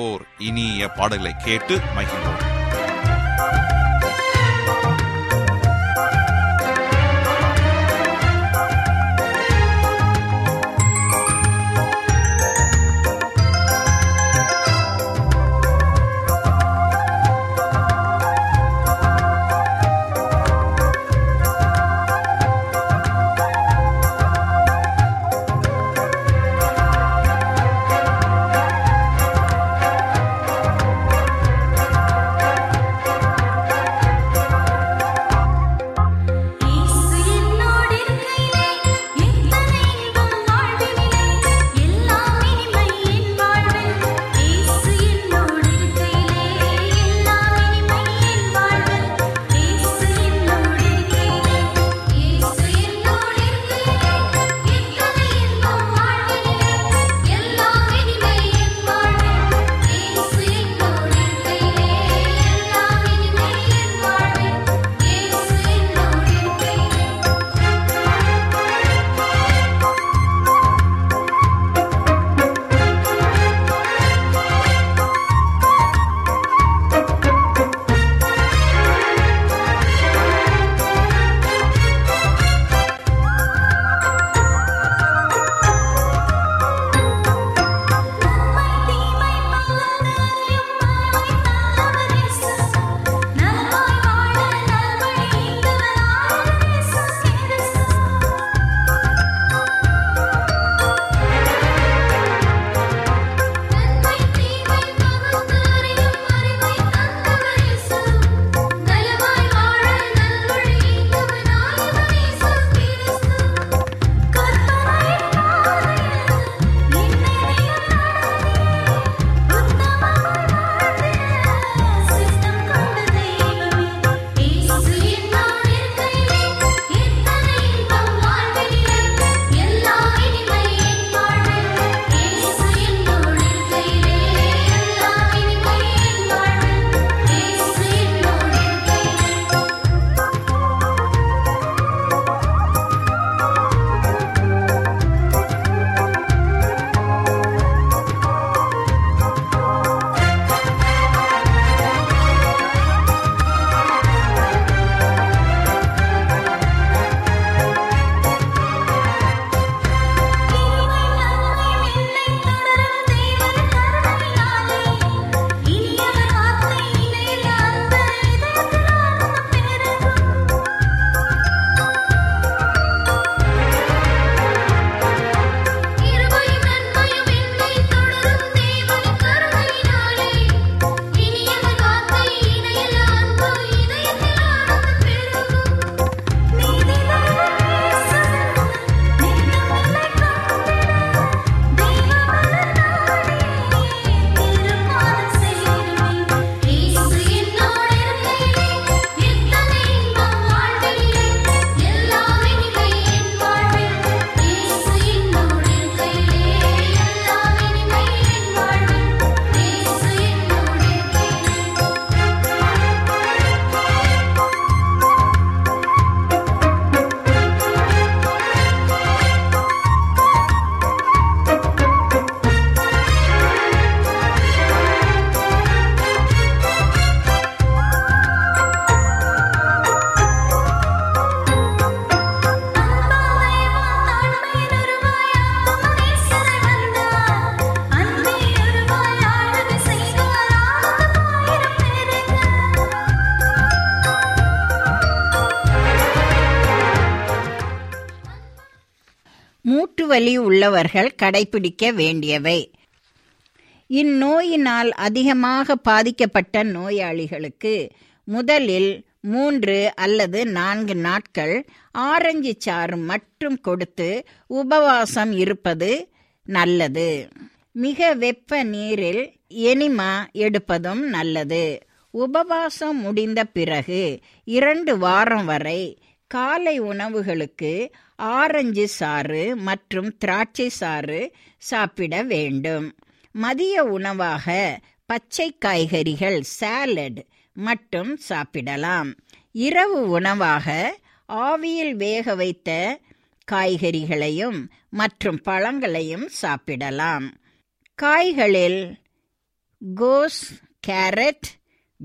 ஓர் இனிய பாடலை கேட்டு மகிழ் வலி உள்ளவர்கள் கடைபிடிக்க வேண்டியவை. இந்நோயினால் அதிகமாக பாதிக்கப்பட்ட நோயாளிகளுக்கு முதலில் மூன்று அல்லது நான்கு நாட்கள் ஆரஞ்சு சாறு மட்டும் கொடுத்து உபவாசம் இருப்பது நல்லது. மிக வெப்ப நீரில் எனிமா எடுப்பதும் நல்லது. உபவாசம் முடிந்த பிறகு இரண்டு வாரம் வரை காலை உணவுகளுக்கு ஆரஞ்சு சாறு மற்றும் திராட்சை சாறு சாப்பிட வேண்டும். மதிய உணவாக பச்சை காய்கறிகள் சாலட் மட்டும் சாப்பிடலாம். இரவு உணவாக ஆவியில் வேக வைத்த காய்கறிகளையும் மற்றும் பழங்களையும் சாப்பிடலாம். காய்களில் கோஸ் கேரட்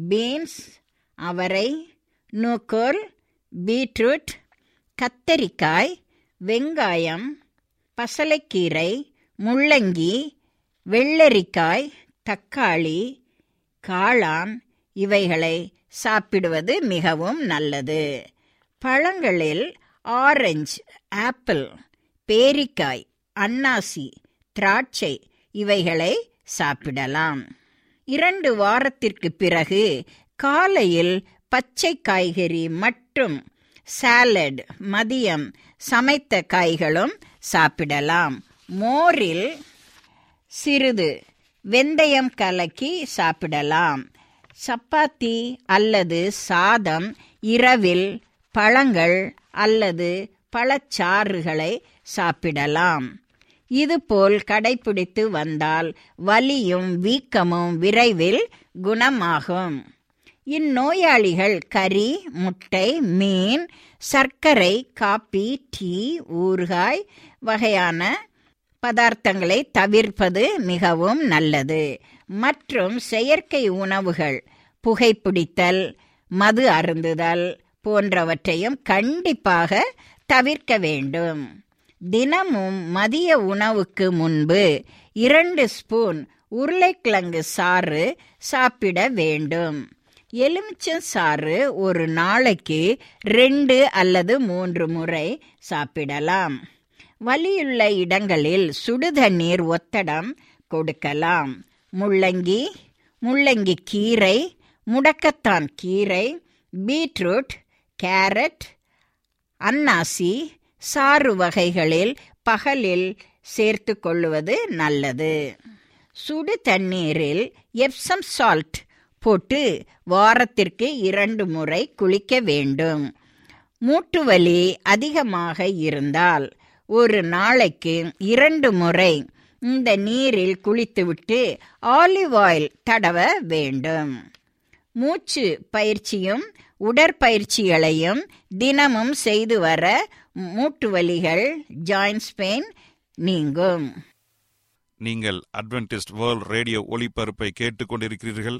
பீன்ஸ் அவரை நூக்கோல் பீட்ரூட் கத்தரிக்காய் வெங்காயம் பசலைக்கீரை முள்ளங்கி வெள்ளரிக்காய் தக்காளி காளான் இவைகளை சாப்பிடுவது மிகவும் நல்லது. பழங்களில் ஆரஞ்சு ஆப்பிள் பேரிக்காய் அன்னாசி திராட்சை இவைகளை சாப்பிடலாம். இரண்டு வாரத்திற்கு பிறகு காலையில் பச்சை காய்கறி மற்றும் சாலட் மதியம் சமைத்த காய்களும் சாப்பிடலாம். மோரில் சிறிது வெந்தயம் கலக்கி சாப்பிடலாம். சப்பாத்தி அல்லது சாதம் இரவில் பழங்கள் அல்லது பழச்சாறுகளை சாப்பிடலாம். இதுபோல் கடைபிடித்து வந்தால் வலியும் வீக்கமும் விரைவில் குணமாகும். இந்நோயாளிகள் கறி முட்டை மீன் சர்க்கரை காப்பி டீ ஊறுகாய் வகையான பதார்த்தங்களை தவிர்ப்பது மிகவும் நல்லது. மற்றும் செயற்கை உணவுகள் புகைப்பிடித்தல் மது அருந்துதல் போன்றவற்றையும் கண்டிப்பாக தவிர்க்க வேண்டும். தினமும் மதிய உணவுக்கு முன்பு இரண்டு ஸ்பூன் உருளைக்கிழங்கு சாறு சாப்பிட வேண்டும். எலுமிச்சம் சாறு ஒரு நாளைக்கு ரெண்டு அல்லது மூன்று முறை சாப்பிடலாம். வலியுள்ள இடங்களில் சுடுதண்ணீர் ஒத்தடம் கொடுக்கலாம். முள்ளங்கி முள்ளங்கி கீரை முடக்கத்தான் கீரை பீட்ரூட் கேரட் அன்னாசி சாறு வகைகளில் பகலில் சேர்த்து கொள்வது நல்லது. சுடு தண்ணீரில் எப்சம் சால்ட் போட்டு வாரத்திற்கு இரண்டு முறை குளிக்க வேண்டும். மூட்டு வலி அதிகமாக இருந்தால் ஒரு நாளைக்கு இரண்டு முறை இந்த நீரில் குளித்துவிட்டு ஆலிவ் ஆயில் தடவ வேண்டும். மூச்சு பயிற்சியும் உடற்பயிற்சிகளையும் தினமும் செய்து வர மூட்டு வலிகள் ஜாயின்ஸ் பெயின் நீங்கும். நீங்கள் அட்வென்டிஸ்ட் வேர்ல்ட் ரேடியோ ஒளிபரப்பை கேட்டுக்கொண்டிருக்கிறீர்கள்.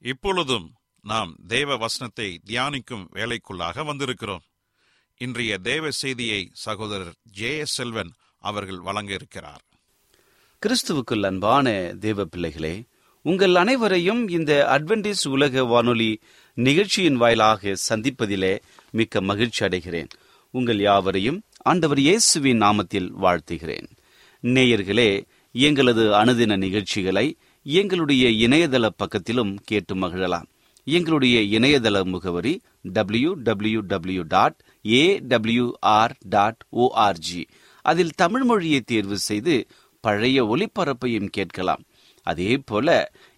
இப்பொழுதும் நாம் தேவ வசனத்தை தியானிக்கும் வேலைக்குள்ளாக வந்திருக்கிறோம். இன்றைய தேவ செய்தியை சகோதரர் ஜே எஸ் செல்வன் அவர்கள் வழங்க இருக்கிறார் கிறிஸ்துவுக்குள் அன்பான தேவ பிள்ளைகளே உங்கள் அனைவரையும் இந்த அட்வென்டிஸ் உலக வானொலி நிகழ்ச்சியின் வாயிலாக சந்திப்பதிலே மிக்க மகிழ்ச்சி அடைகிறேன். உங்கள் யாவரையும் ஆண்டவர் இயேசுவின் நாமத்தில் வாழ்த்துகிறேன். நேயர்களே எங்களது அனுதின நிகழ்ச்சிகளை எங்களுடைய இணையதள பக்கத்திலும் கேட்டு மகிழலாம். எங்களுடைய இணையதள முகவரி W W W dot A WR dot ORG அதில் தமிழ் மொழியை தேர்வு செய்து பழைய ஒளிபரப்பையும் கேட்கலாம். அதே போல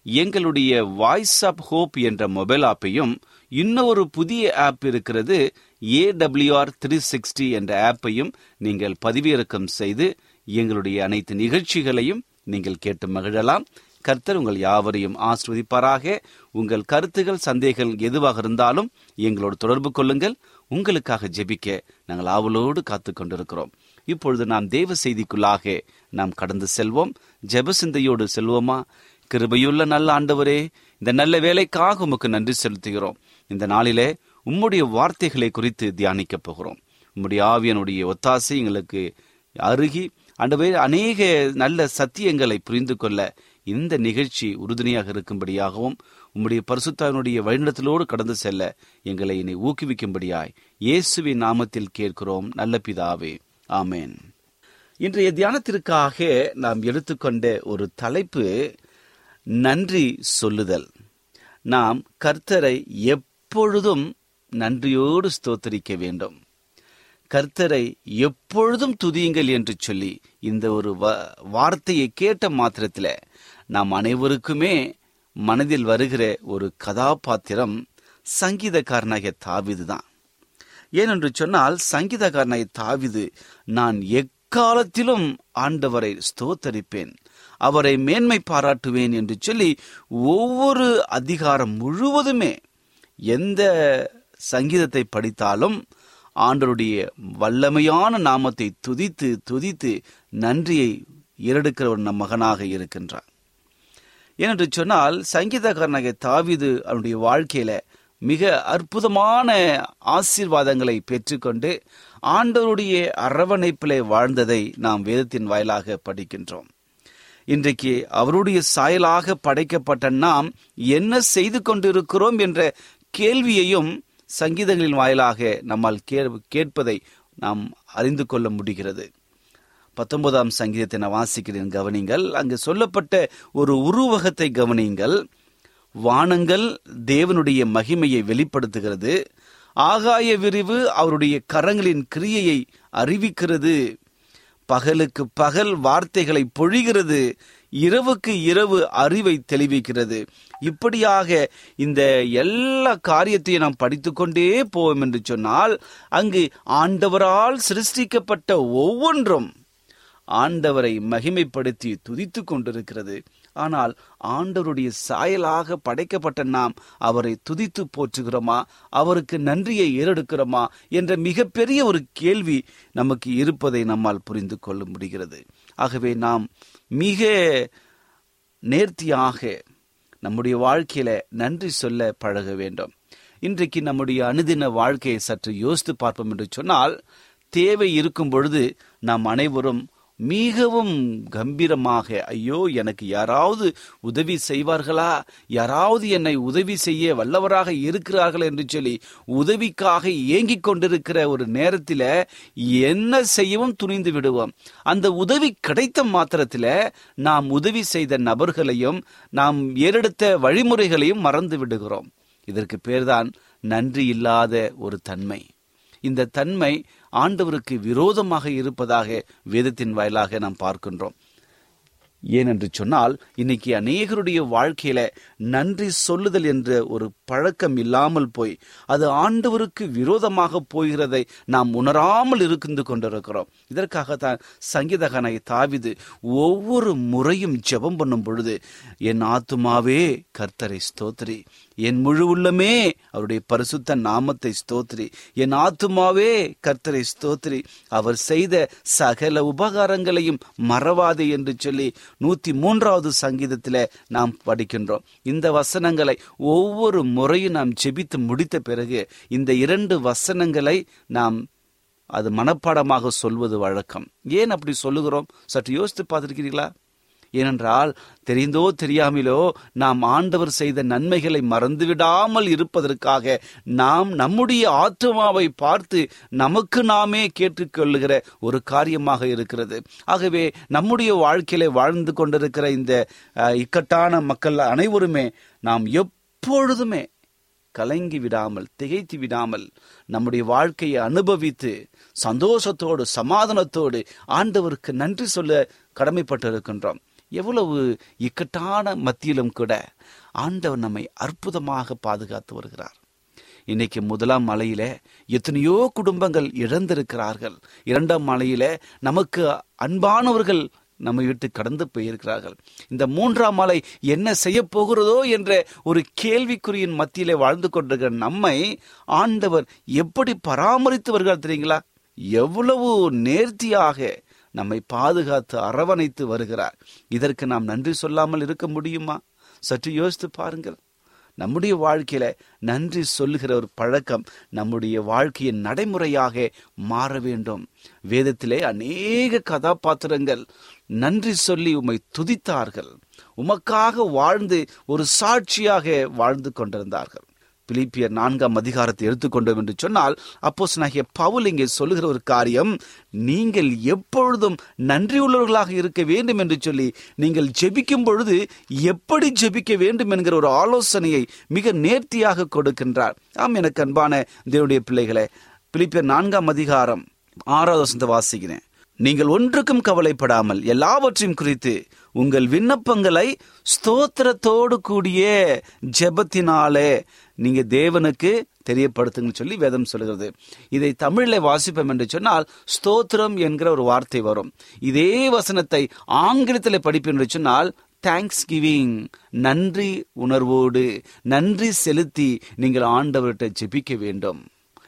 எங்களுடைய வாய்ஸ் ஆப் ஹோப் என்ற மொபைல் ஆப்பையும் இன்னொரு புதிய ஆப் இருக்கிறது ஏடபிள்யூஆர் த்ரீ சிக்ஸ்டி என்ற ஆப்பையும் நீங்கள் பதிவிறக்கம் செய்து எங்களுடைய அனைத்து நிகழ்ச்சிகளையும் நீங்கள் கேட்டு மகிழலாம். கர்த்தர் உங்கள் யாவரையும் ஆஸ்வதிப்பாராக உங்கள் கருத்துகள் சந்தேகங்கள் எதுவாக இருந்தாலும் எங்களோடு தொடர்பு கொள்ளுங்கள். உங்களுக்காக ஜெபிக்க நாங்கள் ஆவலோடு காத்து கொண்டிருக்கிறோம். இப்பொழுது நாம் தேவ செய்திக்குள்ளாக நாம் கடந்து செல்வோம். ஜெப சிந்தையோடு செல்வோமா? கிருபையுள்ள நல்ல ஆண்டவரே இந்த நல்ல வேலைக்காக உமக்கு நன்றி செலுத்துகிறோம். இந்த நாளிலே உம்முடைய வார்த்தைகளை குறித்து தியானிக்கப் போகிறோம். உம்முடைய ஆவியனுடைய ஒத்தாசை எங்களுக்கு அருகி ஆண்டவே அநேக நல்ல சத்தியங்களை புரிந்து கொள்ள இந்த நிகழ்ச்சி உறுதுணையாக இருக்கும்படியாகவும் உம்முடைய பரிசுத்தாவினுடைய வழிநடத்தலோடு கடந்து செல்ல எங்களை என்னை ஊக்குவிக்கும்படியாய் இயேசுவின் நாமத்தில் கேட்கிறோம். நல்ல பிதாவே. ஆமேன். இன்றைய தியானத்திற்காக நாம் எடுத்துக்கொண்ட ஒரு தலைப்பு நன்றி சொல்லுதல். நாம் கர்த்தரை எப்பொழுதும் நன்றியோடு ஸ்தோத்தரிக்க வேண்டும். கர்த்தரை எப்பொழுதும் துதியுங்கள் என்று சொல்லி இந்த ஒரு வார்த்தையை கேட்ட மாத்திரத்தில் நாம் அனைவருக்குமே மனதில் வருகிற ஒரு கதாபாத்திரம் சங்கீதக்காரனாகிய தாவிது தான். ஏனென்று சொன்னால் சங்கீதக்காரனாகிய தாவிது நான் எக்காலத்திலும் ஆண்டவரை ஸ்தோத்தரிப்பேன் அவரை மேன்மை பாராட்டுவேன் என்று சொல்லி ஒவ்வொரு அதிகாரம் முழுவதுமே எந்த சங்கீதத்தை படித்தாலும் ஆண்டருடைய வல்லமையான நாமத்தை துதித்து துதித்து நன்றியை இரடுக்கிற ஒரு நம் மகனாக இருக்கின்றார். ஏனென்று சொன்னால் சங்கீதக்காரனாகிய தாவிது அவனுடைய வாழ்க்கையில மிக அற்புதமான ஆசீர்வாதங்களை பெற்றுக்கொண்டு ஆண்டவருடைய அரவணைப்பிலே வாழ்ந்ததை நாம் வேதத்தின் வாயிலாக படிக்கின்றோம். இன்றைக்கு அவருடைய சாயலாக படைக்கப்பட்ட நாம் என்ன செய்து கொண்டிருக்கிறோம் என்ற கேள்வியையும் சங்கீதங்களின் வாயிலாக நம்மால் கேட்பதை நாம் அறிந்து கொள்ள முடிகிறது. பத்தொன்பதாம் சங்கீதத்தை நான் வாசிக்கிறேன். கவனிங்கள். அங்கு சொல்லப்பட்ட ஒரு உருவகத்தை கவனியுங்கள். வானங்கள் தேவனுடைய மகிமையை வெளிப்படுத்துகிறது. ஆகாய விரிவு அவருடைய கரங்களின் கிரியையை அறிவிக்கிறது. பகலுக்கு பகல் வார்த்தைகளை பொழிகிறது. இரவுக்கு இரவு அறிவை தெளிவிக்கிறது. இப்படியாக இந்த எல்லா காரியத்தையும் நாம் படித்துக்கொண்டே போவோம் என்று சொன்னால் அங்கு ஆண்டவரால் சிருஷ்டிக்கப்பட்ட ஒவ்வொன்றும் ஆண்டவரை மகிமைப்படுத்தி துதித்து கொண்டிருக்கிறது. ஆனால் ஆண்டவருடைய சாயலாக படைக்கப்பட்ட நாம் அவரை துதித்து போற்றுகிறோமா? அவருக்கு நன்றியை ஏறெடுக்கிறோமா? என்ற மிகப்பெரிய ஒரு கேள்வி நமக்கு இருப்பதை நம்மால் புரிந்து கொள்ள முடிகிறது. ஆகவே நாம் மிக நேர்த்தியாக நம்முடைய வாழ்க்கையில நன்றி சொல்ல பழக வேண்டும். இன்றைக்கு நம்முடைய அனுதின வாழ்க்கையை சற்று யோசித்து பார்ப்போம் என்று சொன்னால் தேவை இருக்கும் பொழுது நாம் அனைவரும் மிகவும் கம்பீரமாக ஐயோ எனக்கு யாராவது உதவி செய்வார்களா? யாராவது என்னை உதவி செய்ய வல்லவராக இருக்கிறார்கள் என்று சொல்லி உதவிக்காக ஏங்கிக் கொண்டிருக்கிற ஒரு நேரத்தில் என்ன செய்யவும் துணிந்து விடுவோம். அந்த உதவி கிடைத்த மாத்திரத்தில் நாம் உதவி செய்த நபர்களையும் நாம் ஏறெடுத்த வழிமுறைகளையும் மறந்து விடுகிறோம். இதற்கு பேர்தான் நன்றி இல்லாத ஒரு தன்மை. இந்த தன்மை ஆண்டவருக்கு விரோதமாக இருப்பதாக வேதத்தின் வாயிலாக நாம் பார்க்கின்றோம். ஏனென்று சொன்னால் இன்னைக்கு அநேகருடைய வாழ்க்கையில நன்றி சொல்லுதல் என்ற ஒரு பழக்கம் இல்லாமல் போய் அது ஆண்டவருக்கு விரோதமாக போகிறதை நாம் உணராமல் இருந்து கொண்டிருக்கிறோம். இதற்காகத்தான் சங்கீதகனை தாவிது ஒவ்வொரு முறையும் ஜெபம் பண்ணும் பொழுது என் ஆத்துமாவே கர்த்தரை ஸ்தோத்ரி என் முழு உள்ளமே அவருடைய பரிசுத்த நாமத்தை ஸ்தோத்ரி என் ஆத்துமாவே கர்த்தரை ஸ்தோத்திரி. அவர் செய்த சகல உபகாரங்களையும் மறவாதே என்று சொல்லி நூத்தி மூன்றாவது சங்கீதத்தில் நாம் படிக்கின்றோம். இந்த வசனங்களை ஒவ்வொரு முறையும் நாம் ஜெபித்து முடித்த பிறகு இந்த இரண்டு வசனங்களை நாம் அது மனப்பாடமாக சொல்வது வழக்கம். ஏன் அப்படி சொல்லுகிறோம்? சற்று யோசித்து பார்த்துருக்கிறீர்களா? ஏனென்றால் தெரிந்தோ தெரியாமலோ நாம் ஆண்டவர் செய்த நன்மைகளை மறந்துவிடாமல் இருப்பதற்காக நாம் நம்முடைய ஆத்மாவை பார்த்து நமக்கு நாமே கேட்டுக்கொள்ளுகிற ஒரு காரியமாக இருக்கிறது. ஆகவே நம்முடைய வாழ்க்கையில வாழ்ந்து கொண்டிருக்கிற இந்த இக்கட்டான மக்கள் அனைவருமே நாம் எப் எப்பொழுதுமே கலங்கி விடாமல் திகைத்து விடாமல் நம்முடைய வாழ்க்கையை அனுபவித்து சந்தோஷத்தோடு சமாதானத்தோடு ஆண்டவருக்கு நன்றி சொல்ல கடமைப்பட்டிருக்கின்றோம். எவ்வளவு இக்கட்டான மத்தியிலும் கூட ஆண்டவர் நம்மை அற்புதமாக பாதுகாத்து வருகிறார். இன்னைக்கு முதலாம் மலையில எத்தனையோ குடும்பங்கள் இழந்திருக்கிறார்கள். இரண்டாம் மலையில நமக்கு அன்பானவர்கள் நம்மை விட்டு கடந்து போயிருக்கிறார்கள். இந்த மூன்றாம் மலை என்ன செய்ய போகிறதோ என்ற ஒரு கேள்விக்குறியின் மத்தியிலே வாழ்ந்து கொண்டிருக்கிற நம்மை ஆண்டவர் எப்படி பராமரித்து வருகிறார் தெரியுங்களா? எவ்வளவு நேர்த்தியாக நம்மை பாதுகாத்து அரவணைத்து வருகிறார். இதற்கு நாம் நன்றி சொல்லாமல் இருக்க முடியுமா? சற்று யோசித்து பாருங்கள். நம்முடைய வாழ்க்கையில நன்றி சொல்லுகிற ஒரு பழக்கம் நம்முடைய வாழ்க்கையின் நடைமுறையாக மாற வேண்டும். வேதத்திலே அநேக கதாபாத்திரங்கள் நன்றி சொல்லி உம்மை துதித்தார்கள். உமக்காக வாழ்ந்து ஒரு சாட்சியாக வாழ்ந்து கொண்டிருந்தார்கள். பிலிப்பியர் நான்காம் அதிகாரத்தை எடுத்துக்கொண்டோம் என்று சொன்னால் அப்போஸ் நாகிய பவுல் இங்கே சொல்லுகிற ஒரு காரியம் நீங்கள் எப்பொழுதும் நன்றியுள்ளவர்களாக இருக்க வேண்டும் என்று சொல்லி நீங்கள் ஜெபிக்கும் பொழுது எப்படி ஜெபிக்க வேண்டும் என்கிற ஒரு ஆலோசனையை மிக நேர்த்தியாக கொடுக்கின்றார். ஆம் எனக்கு அன்பான தேவனுடைய பிள்ளைகளே பிலிப்பியர் நான்காம் அதிகாரம் ஆறாவது வசந்த வாசிக்கிறேன். நீங்கள் ஒன்றுக்கும் கவலைப்படாமல் எல்லாவற்றையும் குறித்து உங்கள் விண்ணப்பங்களை ஸ்தோத்திரத்தோடு கூடிய ஜெபத்தினாலே நீங்க தேவனுக்கு தெரியப்படுத்துங்கன்னு சொல்லி வேதம் சொல்கிறது இதை தமிழில் வாசிப்போம் என்று சொன்னால் ஸ்தோத்திரம் என்கிற ஒரு வார்த்தை வரும். இதே வசனத்தை ஆங்கிலத்தில் படிப்பேன் என்று சொன்னால் தேங்க்ஸ் கிவிங் நன்றி உணர்வோடு நன்றி செலுத்தி நீங்கள் ஆண்டவர்கிட்ட ஜெபிக்க வேண்டும்.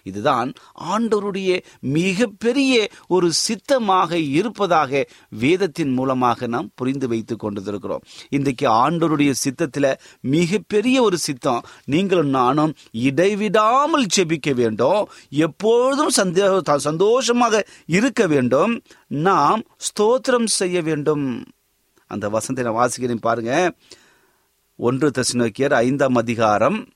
இதுதான் ஆண்டவருடைய மிகப்பெரிய ஒரு சித்தமாக இருப்பதாக வேதத்தின் மூலமாக நாம் புரிந்து வைத்துக் கொண்டிருக்கிறோம். இன்றைக்கு ஆண்டவருடைய சித்தத்தில் மிகப்பெரிய ஒரு சித்தம். நீங்களும் நானும் இடைவிடாமல் செபிக்க வேண்டும். எப்பொழுதும் சந்தேக சந்தோஷமாக இருக்க வேண்டும். நாம் ஸ்தோத்திரம் செய்ய வேண்டும். அந்த வசனத்தை நான் வாசிக்கிறேன் பாருங்க. ஒன்று தசுநோக்கியர் ஐந்தாம் அதிகாரம்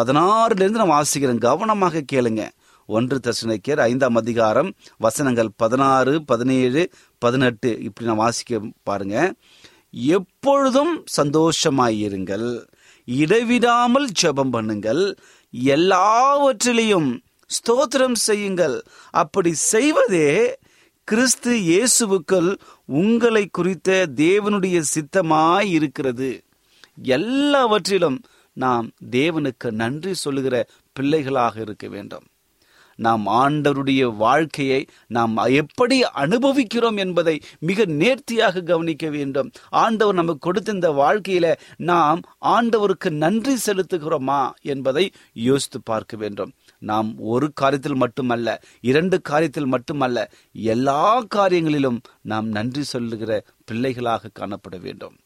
பதினாறுல இருந்து நான் வாசிக்கிறேன். கவனமாக கேளுங்க. ஒன்று தசுநக்கியர் ஐந்தாம் அதிகாரம் வசனங்கள் பதினாறு பதினேழு பதினெட்டு. இப்படி நான் வாசிக்க பாருங்க. எப்பொழுதும் சந்தோஷமாயிருங்கள். இடைவிடாமல் ஜெபம் பண்ணுங்கள். எல்லாவற்றிலையும் ஸ்தோத்திரம் செய்யுங்கள். அப்படி செய்வதே கிறிஸ்து இயேசுவுக்குள் உங்களை குறித்த தேவனுடைய சித்தமாய் இருக்கிறது எல்லாவற்றிலும் நாம் தேவனுக்கு நன்றி சொல்லுகிற பிள்ளைகளாக இருக்க வேண்டும். நாம் ஆண்டவருடைய வாழ்க்கையை நாம் எப்படி அனுபவிக்கிறோம் என்பதை மிக நேர்த்தியாக கவனிக்க வேண்டும். ஆண்டவர் நமக்கு கொடுத்த இந்த வாழ்க்கையில நாம் ஆண்டவருக்கு நன்றி செலுத்துகிறோமா என்பதை யோசித்து பார்க்க வேண்டும். நாம் ஒரு காரியத்தில் மட்டுமல்ல இரண்டு காரியத்தில் மட்டுமல்ல எல்லா காரியங்களிலும் நாம் நன்றி சொல்லுகிற பிள்ளைகளாக காணப்பட வேண்டும்.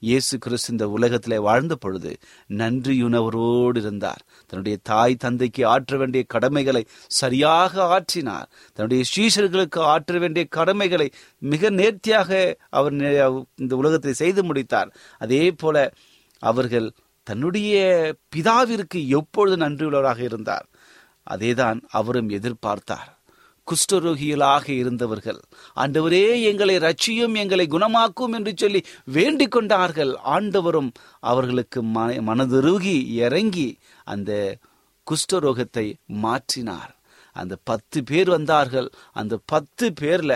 இயேசு கிறிஸ்து இந்த உலகத்திலே வாழ்ந்த பொழுது நன்றியுணவரோடு இருந்தார். தன்னுடைய தாய் தந்தைக்கு ஆற்ற வேண்டிய கடமைகளை சரியாக ஆற்றினார். தன்னுடைய ஸ்ரீஷர்களுக்கு ஆற்ற வேண்டிய கடமைகளை மிக நேர்த்தியாக அவர் இந்த உலகத்தை செய்து முடித்தார். அதே போல அவர்கள் தன்னுடைய பிதாவிற்கு எப்பொழுது நன்றியுள்ளவராக இருந்தார்? அதேதான் அவரும் எதிர்பார்த்தார். குஷ்டரோகிகளாக இருந்தவர்கள். ஆண்டவரே எங்களை ரட்சியும் எங்களை குணமாக்கும் என்று சொல்லி வேண்டிக் கொண்டார்கள். ஆண்டவரும் அவர்களுக்கு மனதுருகி இறங்கி அந்த குஷ்டரோகத்தை மாற்றினார். அந்த பத்து பேர் வந்தார்கள். அந்த பத்து பேர்ல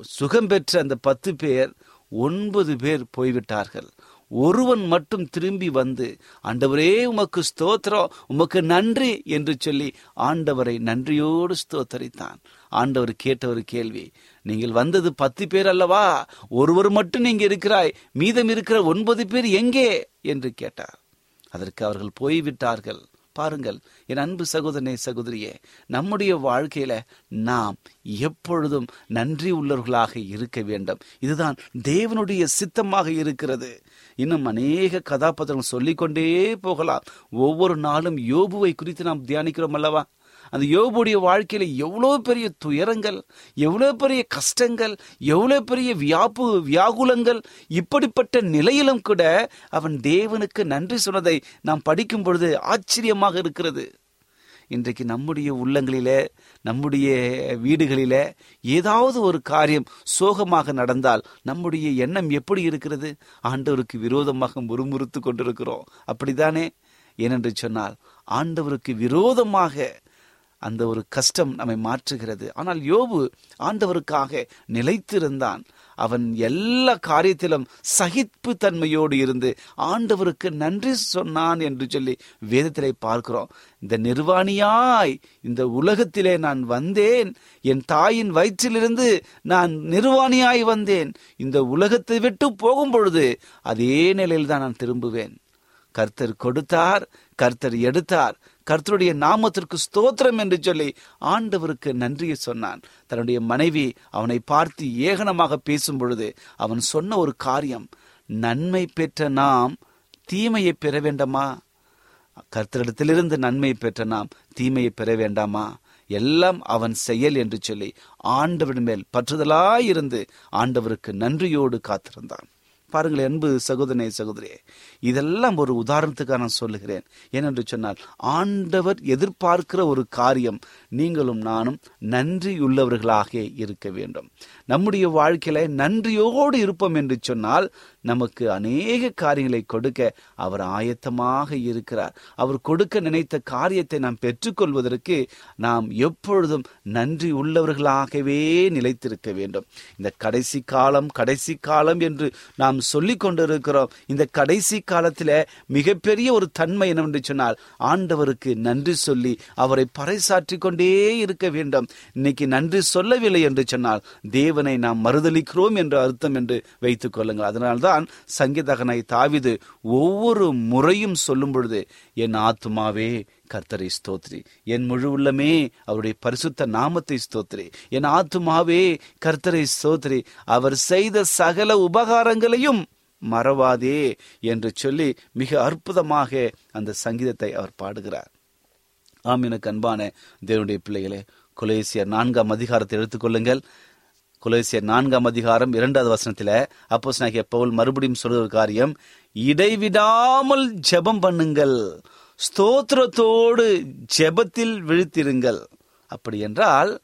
சுகம் பெற்ற அந்த பத்து பேர் ஒன்பது பேர் போய்விட்டார்கள். ஒருவன் மட்டும் திரும்பி வந்து ஆண்டவரே உமக்கு ஸ்தோத்திரம் உமக்கு நன்றி என்று சொல்லி ஆண்டவரை நன்றியோடு ஸ்தோத்தரித்தான். ஆண்டவர் கேட்ட ஒரு கேள்வி நீங்கள் வந்தது பத்து பேர் அல்லவா? ஒருவர் மட்டும் நீங்க இருக்கிறாய் மீதம் இருக்கிற ஒன்பது பேர் எங்கே? என்று கேட்டார். அதற்கு அவர்கள் போய்விட்டார்கள். பாருங்கள் என் அன்பு சகோதரனே சகோதரியே நம்முடைய வாழ்க்கையில நாம் எப்பொழுதும் நன்றி உள்ளவர்களாக இருக்க வேண்டும். இதுதான் தேவனுடைய சித்தமாக இருக்கிறது. இன்னும் அநேக கதாபாத்திரங்கள் சொல்லிக்கொண்டே போகலாம். ஒவ்வொரு நாளும் யோபுவை குறித்து நாம் தியானிக்கிறோம் அல்லவா? அந்த யோபுடைய வாழ்க்கையில் எவ்வளோ பெரிய துயரங்கள் எவ்வளோ பெரிய கஷ்டங்கள் எவ்வளோ பெரிய வியாப்பு வியாகுலங்கள் இப்படிப்பட்ட நிலையிலும் கூட அவன் தேவனுக்கு நன்றி சொன்னதை நாம் படிக்கும் பொழுது ஆச்சரியமாக இருக்கிறது. இன்றைக்கு நம்முடைய உள்ளங்களிலே நம்முடைய வீடுகளிலே ஏதாவது ஒரு காரியம் சோகமாக நடந்தால் நம்முடைய எண்ணம் எப்படி இருக்கிறது? ஆண்டவருக்கு விரோதமாக முறுமுறுத்து கொண்டிருக்கிறோம். அப்படித்தானே? ஏனென்று சொன்னால் ஆண்டவருக்கு விரோதமாக அந்த ஒரு கஷ்டம் நம்மை மாற்றுகிறது. ஆனால் யோபு ஆண்டவருக்காக நிலைத்திருந்தான். அவன் எல்லா காரியத்திலும் சகிப்பு தன்மையோடு இருந்து ஆண்டவருக்கு நன்றி சொன்னான் என்று சொல்லி வேதத்திலே பார்க்கிறோம். இந்த நிர்வாணியாய் இந்த உலகத்திலே நான் வந்தேன். என் தாயின் வயிற்றிலிருந்து நான் நிர்வாணியாய் வந்தேன். இந்த உலகத்தை விட்டு போகும் பொழுது அதே நிலையில் தான் நான் திரும்புவேன். கர்த்தர் கொடுத்தார் கர்த்தர் எடுத்தார். கர்த்தருடைய நாமத்திற்கு ஸ்தோத்திரம் என்று சொல்லி ஆண்டவருக்கு நன்றியை சொன்னான். தன்னுடைய மனைவி அவனை பார்த்து ஏகனமாக பேசும் பொழுது அவன் சொன்ன ஒரு காரியம் நன்மை பெற்ற நாம் தீமையை பெற வேண்டாமா? கர்த்தரிடத்திலிருந்து நன்மை பெற்ற நாம் தீமையை பெற வேண்டாமா? எல்லாம் அவன் செயல் என்று சொல்லி ஆண்டவன் மேல் பற்றுதலாயிருந்து ஆண்டவருக்கு நன்றியோடு காத்திருந்தான். பாருங்கள் அன்பு சகோதரனே சகோதரியே இதெல்லாம் ஒரு உதாரணத்துக்காக நான் சொல்லுகிறேன். ஏனென்று சொன்னால் ஆண்டவர் எதிர்பார்க்கிற ஒரு காரியம் நீங்களும் நானும் நன்றியுள்ளவர்களாக இருக்க வேண்டும். நம்முடைய வாழ்க்கையில நன்றியோடு இருப்போம் என்று சொன்னால் நமக்கு அநேக காரியங்களை கொடுக்க அவர் ஆயத்தமாக இருக்கிறார். அவர் கொடுக்க நினைத்த காரியத்தை நாம் பெற்றுக்கொள்வதற்கு நாம் எப்பொழுதும் நன்றி உள்ளவர்களாகவே நிலைத்திருக்க வேண்டும். இந்த கடைசி காலம் கடைசி காலம் என்று நாம் சொல்லிக் கொண்டிருக்கிறோம். இந்த கடைசி காலத்தில் மிகப்பெரிய ஒரு தன்மை என்னவென்று சொன்னால் ஆண்டவருக்கு நன்றி சொல்லி அவரை பறைசாற்றி கொண்டே இருக்க வேண்டும். இன்னைக்கு நன்றி சொல்லவில்லை என்று சொன்னால் தேவனை நாம் மறுதளிக்கிறோம் என்ற அர்த்தம் என்று வைத்துக் கொள்ளுங்கள். அதனால்தான் சங்கீதகனை தாவிது ஒவ்வொரு முறையும் சொல்லும் பொழுது என் ஆத்துமாவே கர்த்தரை ஸ்தோத்ரி. என் முழு உள்ளமே அவருடைய பரிசுத்த நாமத்தை ஸ்தோத்ரி. என் ஆத்துமாவே கர்த்தரை ஸ்தோத்ரி. அவர் செய்த சகல உபகாரங்களையும் மறவாதே என்று சொல்லி மிக அற்புதமாக அந்த சங்கீதத்தை அவர் பாடுகிறார். ஆம் எனக்கு அன்பான தேவனுடைய பிள்ளைகளே குலேசியர் நான்காம் அதிகாரத்தை எடுத்துக்கொள்ளுங்கள் குலேசியர் நான்காம் அதிகாரம் இரண்டாவது வசனத்தில் அப்போ பவுல் மறுபடியும் சொல்கிற ஒரு காரியம் இடைவிடாமல் ஜெபம் பண்ணுங்கள். ஸ்தோத்திரத்தோடு ஜெபத்தில் விழித்திருங்கள். அப்படி என்றால்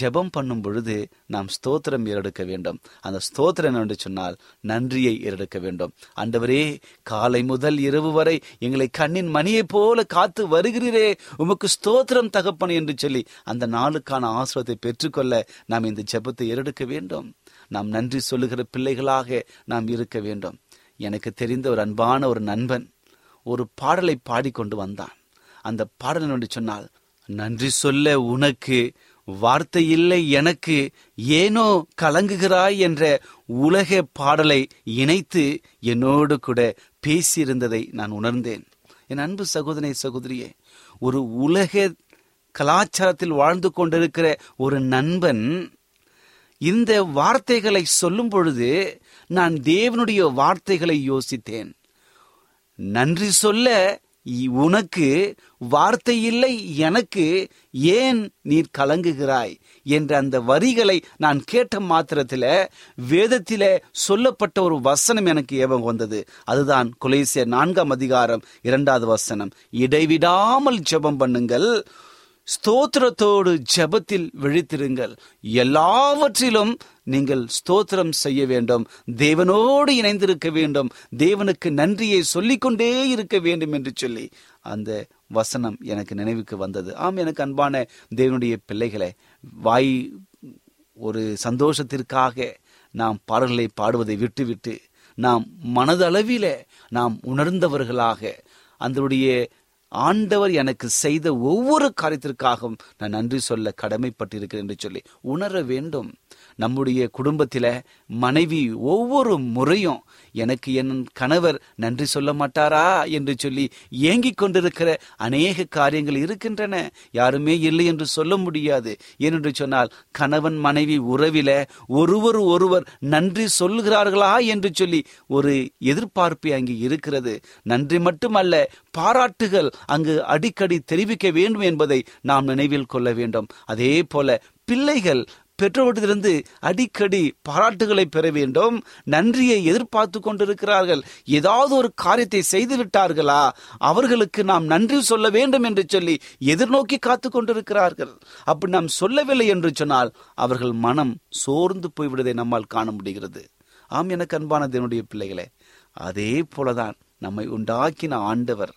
ஜெபம் பண்ணும் பொழுது நாம் ஸ்தோத்திரம் ஏறெடுக்க வேண்டும். அந்த ஸ்தோத்திரம் என்னவென்று சொன்னால் நன்றியை ஏறெடுக்க வேண்டும். அண்டவரே காலை முதல் இரவு வரை எங்களை கண்ணின் மணியைப் போல காத்து வருகிறீரே. உமக்கு ஸ்தோத்திரம் தகப்பன் என்று சொல்லி அந்த நாளுக்கான ஆசிரத்தை பெற்றுக்கொள்ள நாம் இந்த ஜெபத்தை ஏறெடுக்க வேண்டும். நாம் நன்றி சொல்லுகிற பிள்ளைகளாக நாம் இருக்க வேண்டும். எனக்கு தெரிந்த ஒரு அன்பான ஒரு நண்பன் ஒரு பாடலை பாடிக்கொண்டு வந்தான். அந்த பாடல் என்று சொன்னால் நன்றி சொல்ல உனக்கு வார்த்தை இல்லை எனக்கு ஏனோ கலங்குகிறாய் என்ற உலக பாடலை இணைத்து என்னோடு கூட பேசியிருந்ததை நான் உணர்ந்தேன். என் அன்பு சகோதரி சகோதரியே ஒரு உலக கலாச்சாரத்தில் வாழ்ந்து கொண்டிருக்கிற ஒரு நண்பன் இந்த வார்த்தைகளை சொல்லும் பொழுது நான் தேவனுடைய வார்த்தைகளை யோசித்தேன். நன்றி சொல்ல உனக்கு வார்த்தை இல்லை எனக்கு ஏன் நீர் கலங்குகிறாய் என்ற அந்த வரிகளை நான் கேட்ட மாத்திரத்தில் வேதத்தில சொல்லப்பட்ட ஒரு வசனம் எனக்கு ஏவம் வந்தது. அதுதான் கொலேசிய நான்காம் அதிகாரம் இரண்டாவது வசனம். இடைவிடாமல் ஜெபம் பண்ணுங்கள் ஸ்தோத்திரத்தோடு ஜெபத்தில் விழித்திருங்கள். எல்லாவற்றிலும் நீங்கள் ஸ்தோத்திரம் செய்ய வேண்டும். தேவனோடு இணைந்திருக்க வேண்டும். தேவனுக்கு நன்றியை சொல்லிக்கொண்டே இருக்க வேண்டும் என்று சொல்லி அந்த வசனம் எனக்கு நினைவுக்கு வந்தது. ஆம் எனக்கு அன்பான தேவனுடைய பிள்ளைகளை வாய் ஒரு சந்தோஷத்திற்காக நாம் பாடல்களை பாடுவதை விட்டுவிட்டு நாம் மனதளவில நாம் உணர்ந்தவர்களாக அதனுடைய ஆண்டவர் எனக்கு செய்த ஒவ்வொரு காரியத்திற்காகவும் நான் நன்றி சொல்ல கடமைப்பட்டிருக்கிறேன் என்று சொல்லி உணர வேண்டும். நம்முடைய குடும்பத்தில் மனைவி ஒவ்வொரு முறையும் எனக்கு என் கணவர் நன்றி சொல்ல மாட்டாரா என்று சொல்லி ஏங்கிக் கொண்டிருக்கிற அநேக காரியங்கள் இருக்கின்றன. யாருமே இல்லை என்று சொல்ல முடியாது. ஏனென்று சொன்னால் கணவன் மனைவி உறவில ஒருவர் ஒருவர் நன்றி சொல்கிறார்களா என்று சொல்லி ஒரு எதிர்பார்ப்பு அங்கு இருக்கிறது. நன்றி மட்டுமல்ல பாராட்டுகள் அங்கு அடிக்கடி தெரிவிக்க வேண்டும் என்பதை நாம் நினைவில் கொள்ள வேண்டும். அதே போல பிள்ளைகள் பெற்றோரிடத்திலிருந்து அடிக்கடி பாராட்டுகளை பெற வேண்டும். நன்றியை எதிர்பார்த்து கொண்டிருக்கிறார்கள். ஏதாவது ஒரு காரியத்தை செய்து விட்டார்களா? அவர்களுக்கு நாம் நன்றி சொல்ல வேண்டும் என்று சொல்லி எதிர்நோக்கி காத்து கொண்டிருக்கிறார்கள். அப்படி நாம் சொல்லவில்லை என்று சொன்னால் அவர்கள் மனம் சோர்ந்து போய்விடுவதை நம்மால் காண முடிகிறது. ஆம் எனக்கு அன்பான பிள்ளைகளே அதே போலதான் நம்மை உண்டாக்கின ஆண்டவர்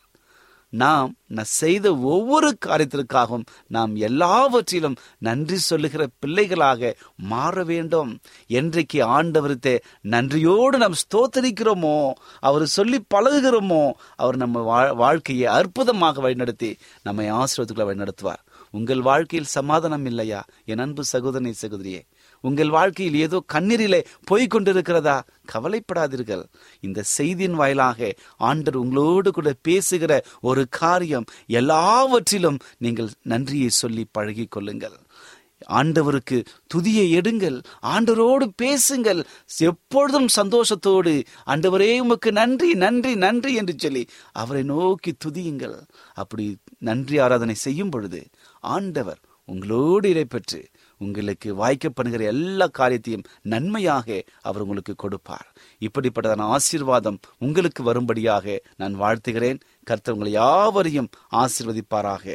நாம் செய்த ஒவ்வொரு காரியத்திற்காகவும் நாம் எல்லாவற்றிலும் நன்றி சொல்லுகிற பிள்ளைகளாக மாற வேண்டும். என்றைக்கு ஆண்டவரத்தை நன்றியோடு நாம் ஸ்தோத்தரிக்கிறோமோ அவர் சொல்லி பழகுகிறோமோ அவர் நம்ம வாழ்க்கையை அற்புதமாக வழிநடத்தி நம்மை ஆசிரியத்துக்குள்ள வழிநடத்துவார். உங்கள் வாழ்க்கையில் சமாதானம் இல்லையா? என் அன்பு சகோதரனை சகோதரியே உங்கள் வாழ்க்கையில் ஏதோ கண்ணீரிலே போய்க் கொண்டிருக்கிறதா கவலைப்படாதீர்கள். இந்த செய்தியின் வாயிலாக ஆண்டர் உங்களோடு கூட பேசுகிற ஒரு காரியம் எல்லாவற்றிலும் நீங்கள் நன்றியை சொல்லி பழகி கொள்ளுங்கள். ஆண்டவருக்கு துதியை எடுங்கள். ஆண்டவரோடு பேசுங்கள். எப்பொழுதும் சந்தோஷத்தோடு ஆண்டவரே உமக்கு நன்றி நன்றி நன்றி என்று சொல்லி அவரை நோக்கி துதியுங்கள். அப்படி நன்றி ஆராதனை செய்யும் பொழுது ஆண்டவர் உங்களோடு இடைப்பெற்று உங்களுக்கு வாய்க்கப்படுகிற எல்லா காரியத்தையும் நன்மையாக அவர் உங்களுக்கு கொடுப்பார். இப்படிப்பட்டதான ஆசீர்வாதம் உங்களுக்கு வரும்படியாக நான் வாழ்த்துகிறேன். கர்த்தவங்களை யாவரையும் ஆசீர்வதிப்பாராக.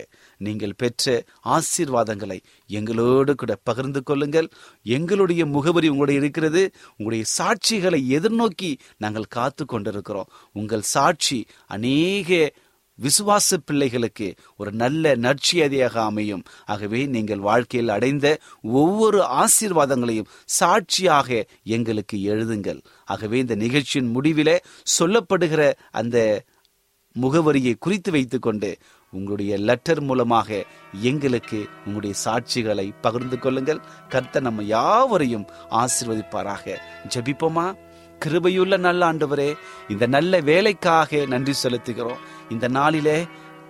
நீங்கள் பெற்ற ஆசீர்வாதங்களை எங்களோடு கூட பகிர்ந்து கொள்ளுங்கள். எங்களுடைய முகவரி உங்களுடைய இருக்கிறது. உங்களுடைய சாட்சிகளை எதிர்நோக்கி நாங்கள் காத்து கொண்டிருக்கிறோம் உங்கள் சாட்சி அநேக விசுவாச பிள்ளைகளுக்கு ஒரு நல்ல நற்சியதையாக அமையும். ஆகவே நீங்கள் வாழ்க்கையில் அடைந்த ஒவ்வொரு ஆசீர்வாதங்களையும் சாட்சியாக எங்களுக்கு எழுதுங்கள். ஆகவே இந்த நிகழ்ச்சியின் முடிவிலே சொல்லப்படுகிற அந்த முகவரியை குறித்து வைத்துக்கொண்டு உங்களுடைய லெட்டர் மூலமாக எங்களுக்கு உங்களுடைய சாட்சிகளை பகிர்ந்து கொள்ளுங்கள். கர்த்த நம்ம யாவரையும் ஆசிர்வதிப்பாராக. ஜபிப்போமா? கிருபையுள்ள நல்ல ஆண்டவரே இந்த நல்ல வேலைக்காக நன்றி செலுத்துகிறோம். இந்த நாளிலே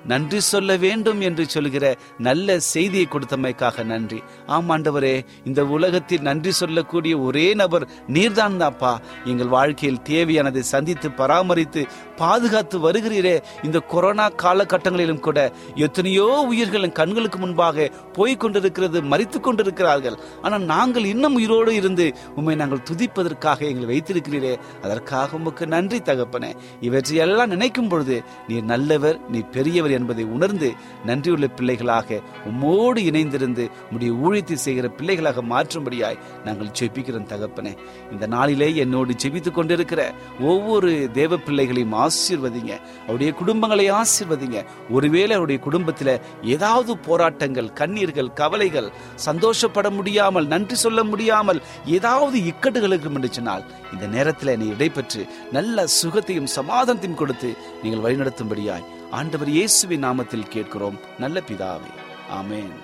நன்றி சொல்ல வேண்டும் என்று சொல்கிற நல்ல செய்தியை கொடுத்தமைக்காக நன்றி. ஆம் ஆண்டவரே இந்த உலகத்தில் நன்றி சொல்லக்கூடிய ஒரே நபர் நீர்தான் தாப்பா எங்கள் வாழ்க்கையில் தேவையானதை சந்தித்து பராமரித்து பாதுகாத்து வருகிறீரே. இந்த கொரோனா காலகட்டங்களிலும் கூட எத்தனையோ உயிர்கள் கண்களுக்கு முன்பாக போய்க் கொண்டிருக்கிறது மறித்து கொண்டிருக்கிறார்கள். ஆனால் நாங்கள் இன்னும் உயிரோடு இருந்து உண்மை நாங்கள் துதிப்பதற்காக எங்களை வைத்திருக்கிறீரே. அதற்காக உமக்கு நன்றி தகப்பனே. இவற்றையெல்லாம் நினைக்கும் பொழுது நீ நல்லவர் நீ பெரியவர் என்பதை உணர்ந்து நன்றியுள்ள பிள்ளைகளாக உம்மோடு இணைந்திருந்து உடைய ஊழியத்தை செய்கிற பிள்ளைகளாக மாற்றும்படியாய் நாங்கள் ஜெபிக்கிறோம் தகப்பனே. இந்த நாளிலே என்னோடு ஜெபித்துக் கொண்டிருக்கிற ஒவ்வொரு தேவ பிள்ளைகளையும் ஆசீர்வதிங்க. அவருடைய குடும்பங்களை ஆசீர்வதிங்க. ஒருவேளை அவருடைய குடும்பத்தில் ஏதாவது போராட்டங்கள் கண்ணீர்கள் கவலைகள் சந்தோஷப்பட முடியாமல் நன்றி சொல்ல முடியாமல் ஏதாவது இக்கட்டுகளுக்கு என்று இந்த நேரத்தில் நீ இடைபெற்று நல்ல சுகத்தையும் சமாதானத்தையும் கொடுத்து நீங்கள் வழிநடத்தும்படியாய் ஆண்டவர் இயேசுவின் நாமத்தில் கேட்கிறோம். நல்ல பிதாவே. ஆமேன்.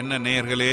என்ன நேயர்களே